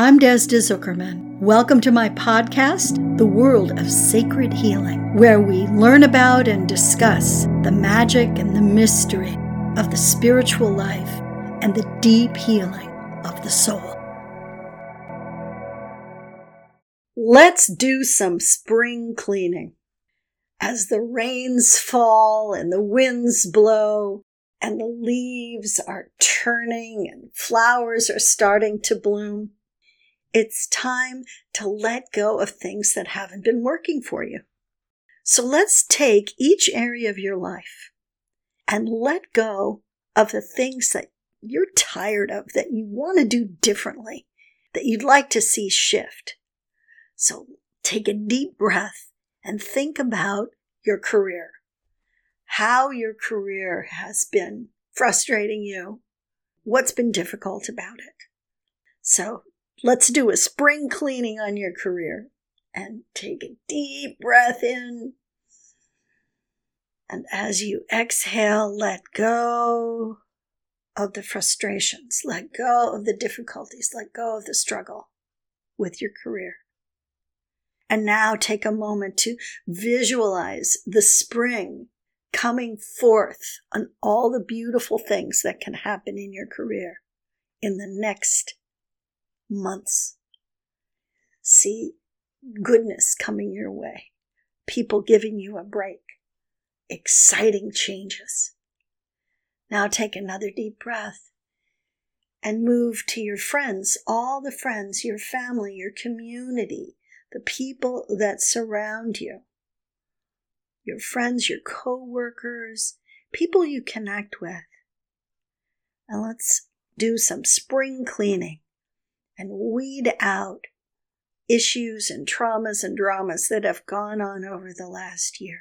I'm Desda Zuckerman. Welcome to my podcast, The World of Sacred Healing, where we learn about and discuss the magic and the mystery of the spiritual life and the deep healing of the soul. Let's do some spring cleaning. As the rains fall and the winds blow, and the leaves are turning and flowers are starting to bloom, it's time to let go of things that haven't been working for you. So let's take each area of your life and let go of the things that you're tired of, that you want to do differently, that you'd like to see shift. So take a deep breath and think about your career, how your career has been frustrating you, what's been difficult about it. So Let's do a spring cleaning on your career and take a deep breath in. And as you exhale, let go of the frustrations, let go of the difficulties, let go of the struggle with your career. And now take a moment to visualize the spring coming forth on all the beautiful things that can happen in your career in the next months. See goodness coming your way, people giving you a break, exciting changes. Now take another deep breath and move to your friends, all the friends, your family, your community, the people that surround you. Your friends, your co-workers, people you connect with. And let's do some spring cleaning and weed out issues and traumas and dramas that have gone on over the last year.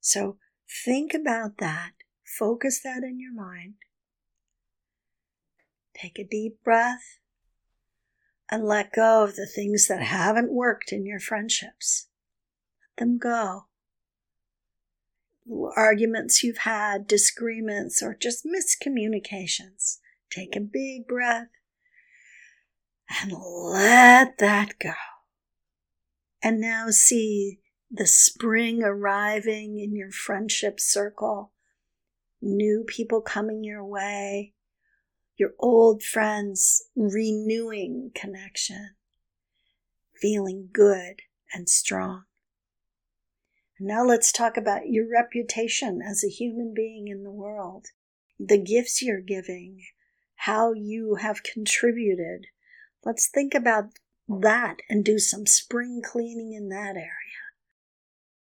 So think about that. Focus that in your mind. Take a deep breath and let go of the things that haven't worked in your friendships. Let them go. Arguments you've had, disagreements, or just miscommunications. Take a big breath and let that go. And now see the spring arriving in your friendship circle, new people coming your way, your old friends renewing connection, feeling good and strong. Now let's talk about your reputation as a human being in the world, the gifts you're giving, how you have contributed Let's think about that and do some spring cleaning in that area.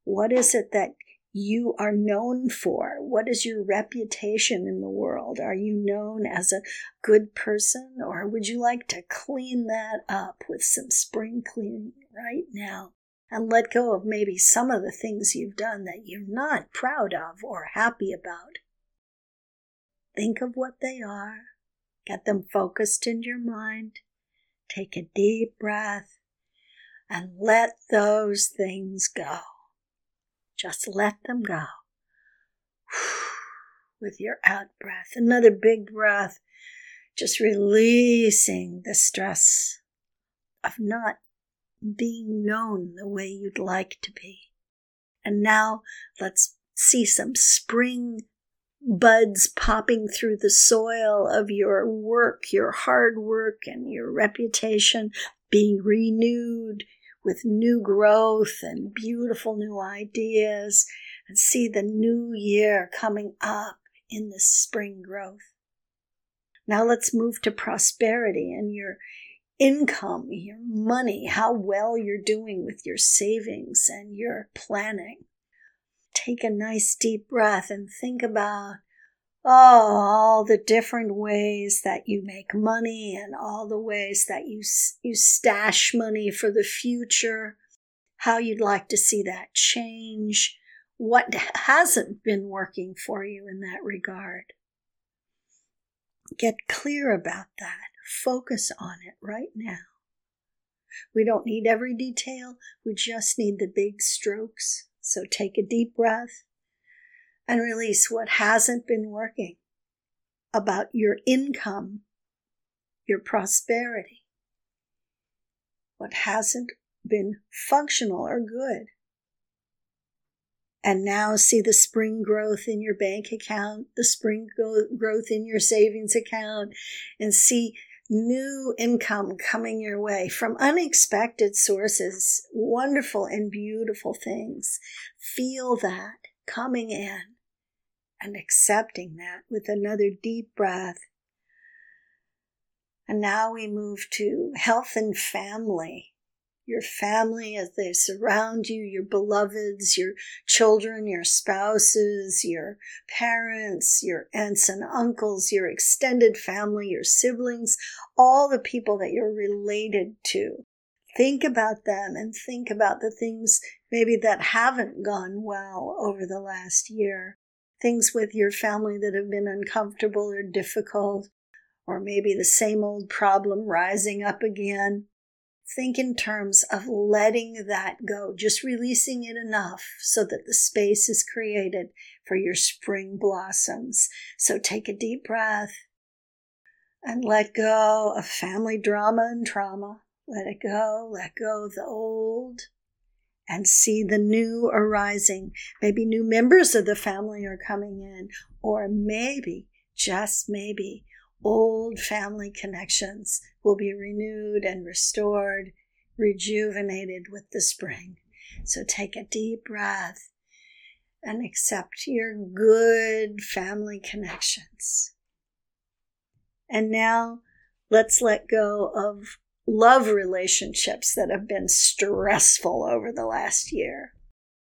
What is it that you are known for? What is your reputation in the world? Are you known as a good person or would you like to clean that up with some spring cleaning right now and let go of maybe some of the things you've done that you're not proud of or happy about? Think of what they are, get them focused in your mind, Take a deep breath and let those things go. Just let them go. With your out breath, another big breath, just releasing the stress of not being known the way you'd like to be. And now let's see some spring buds popping through the soil of your work, your hard work, and your reputation being renewed with new growth and beautiful new ideas, and see the new year coming up in the spring growth. Now let's move to prosperity and your income, your money, how well you're doing with your savings and your planning take a nice deep breath and think about oh, all the different ways that you make money and all the ways that you, you stash money for the future, how you'd like to see that change, what hasn't been working for you in that regard. Get clear about that. Focus on it right now. We don't need every detail, we just need the big strokes. So take a deep breath and release what hasn't been working about your income, your prosperity, what hasn't been functional or good. And now see the spring growth in your bank account, the spring growth in your savings account, and see new income coming your way from unexpected sources, wonderful and beautiful things. Feel that coming in and accepting that with another deep breath. And now we move to health and family your family as they surround you, your beloveds, your children, your spouses, your parents, your aunts and uncles, your extended family, your siblings, all the people that you're related to. Think about them and think about the things maybe that haven't gone well over the last year. Things with your family that have been uncomfortable or difficult, or maybe the same old problem rising up again think in terms of letting that go, just releasing it enough so that the space is created for your spring blossoms. So take a deep breath and let go of family drama and trauma. Let it go, let go of the old and see the new arising. Maybe new members of the family are coming in, or maybe, just maybe, old family connections will be renewed and restored, rejuvenated with the spring. So take a deep breath and accept your good family connections. And now let's let go of love relationships that have been stressful over the last year.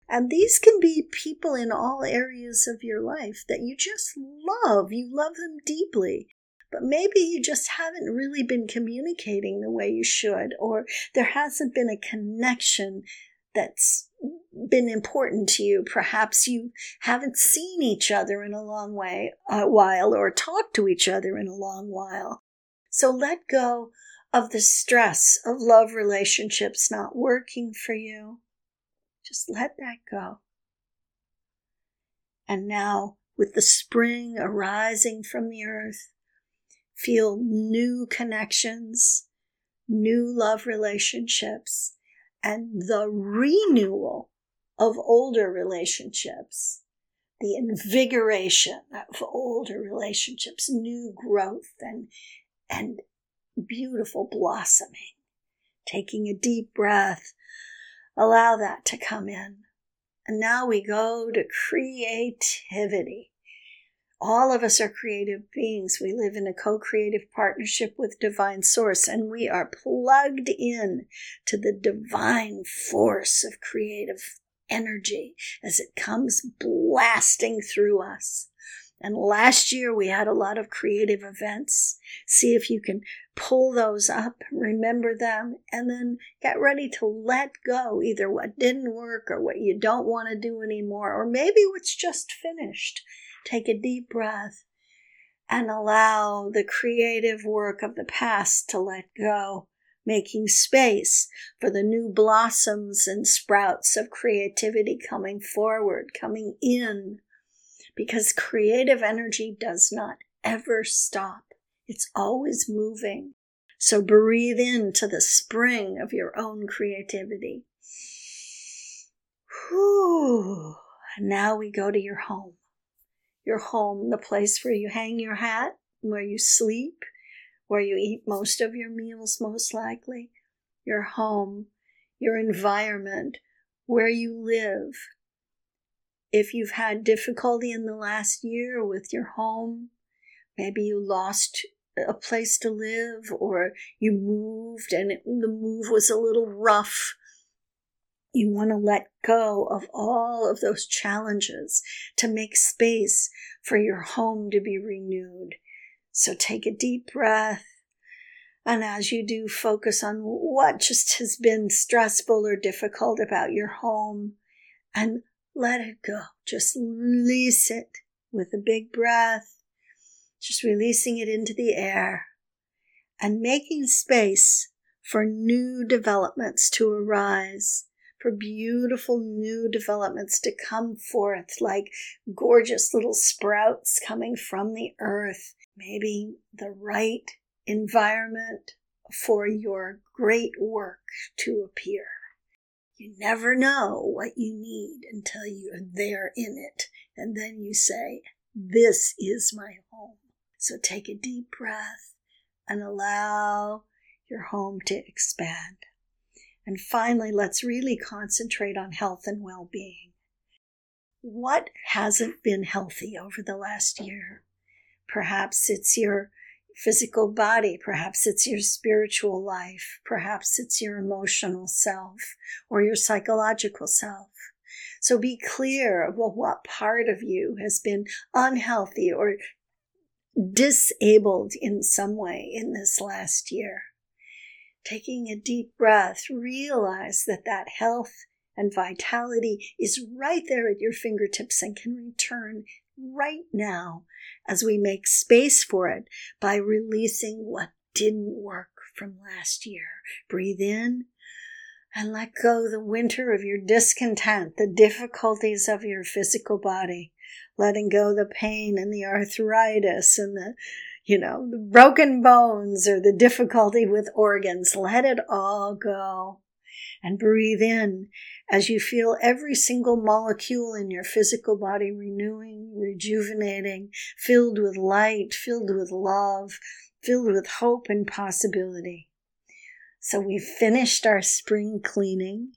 And these can be people in all areas of your life that you just love. You love them deeply but maybe you just haven't really been communicating the way you should, or there hasn't been a connection that's been important to you. Perhaps you haven't seen each other in a long way, a while, or talked to each other in a long while. So let go of the stress of love relationships not working for you. Just let that go. And now, with the spring arising from the earth, feel new connections, new love relationships, and the renewal of older relationships, the invigoration of older relationships, new growth and, and beautiful blossoming. Taking a deep breath, allow that to come in. And now we go to creativity. All of us are creative beings. We live in a co creative partnership with Divine Source, and we are plugged in to the divine force of creative energy as it comes blasting through us. And last year we had a lot of creative events. See if you can pull those up, remember them, and then get ready to let go either what didn't work or what you don't want to do anymore, or maybe what's just finished. Take a deep breath and allow the creative work of the past to let go, making space for the new blossoms and sprouts of creativity coming forward, coming in. Because creative energy does not ever stop, it's always moving. So breathe into the spring of your own creativity. Whew. Now we go to your home your home, the place where you hang your hat, where you sleep, where you eat most of your meals, most likely, your home, your environment, where you live. If you've had difficulty in the last year with your home, maybe you lost a place to live or you moved and the move was a little rough you want to let go of all of those challenges to make space for your home to be renewed. So take a deep breath. And as you do, focus on what just has been stressful or difficult about your home and let it go. Just release it with a big breath, just releasing it into the air and making space for new developments to arise for beautiful new developments to come forth like gorgeous little sprouts coming from the earth. Maybe the right environment, for your great work to appear. You never know what you need until you're there in it. And then you say, This is my home. So take a deep breath and allow your home to expand. And finally, let's really concentrate on health and well being. What hasn't been healthy over the last year? Perhaps it's your physical body, perhaps it's your spiritual life, perhaps it's your emotional self or your psychological self. So be clear well, what part of you has been unhealthy or disabled in some way in this last year. Taking a deep breath, realize that that health and vitality is right there at your fingertips and can return right now as we make space for it by releasing what didn't work from last year. Breathe in and let go the winter of your discontent, the difficulties of your physical body, letting go the pain and the arthritis and the you know, the broken bones or the difficulty with organs. Let it all go and breathe in as you feel every single molecule in your physical body renewing, rejuvenating, filled with light, filled with love, filled with hope and possibility. So we've finished our spring cleaning,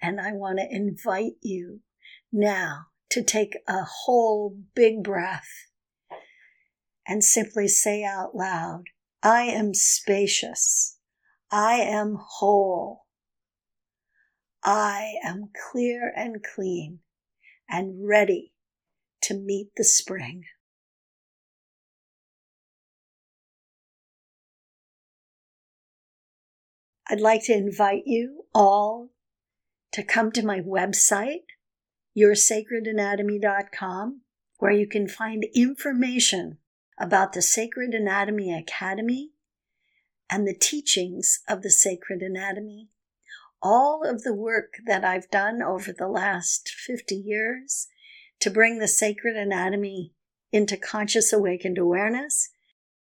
and I want to invite you now to take a whole big breath and simply say out loud, I am spacious. I am whole. I am clear and clean and ready to meet the spring. I'd like to invite you all to come to my website, yoursacredanatomy.com, where you can find information about the Sacred Anatomy Academy and the teachings of the Sacred Anatomy all of the work that I've done over the last 50 years to bring the sacred anatomy into conscious awakened awareness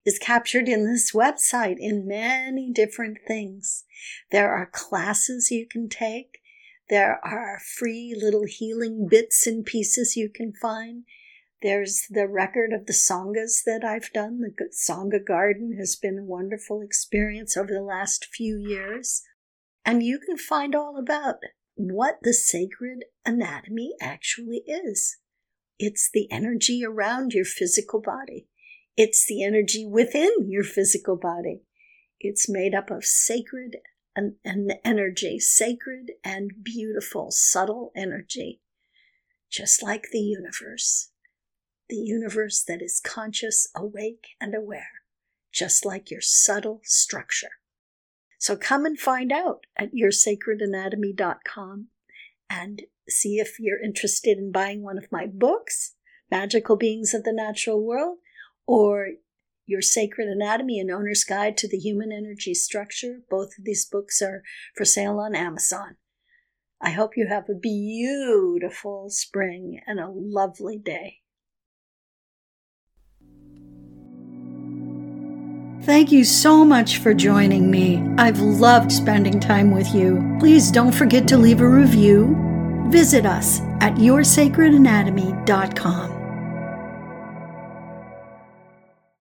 is captured in this website in many different things. There are classes you can take. There are free little healing bits and pieces you can find. There's the record of the sanghas that I've done. The Sangha Garden has been a wonderful experience over the last few years. And you can find all about what the sacred anatomy actually is. It's the energy around your physical body. It's the energy within your physical body. It's made up of sacred and, and energy, sacred and beautiful, subtle energy, just like the universe. The universe that is conscious, awake, and aware, just like your subtle structure. So come and find out at yoursacredanatomy.com and see if you're interested in buying one of my books, Magical Beings of the Natural World, or Your Sacred Anatomy, An Owner's Guide to the Human Energy Structure. Both of these books are for sale on Amazon. I hope you have a beautiful spring and a lovely day. Thank you so much for joining me. I've loved spending time with you. Please don't forget to leave a review. Visit us at yoursacredanatomy.com.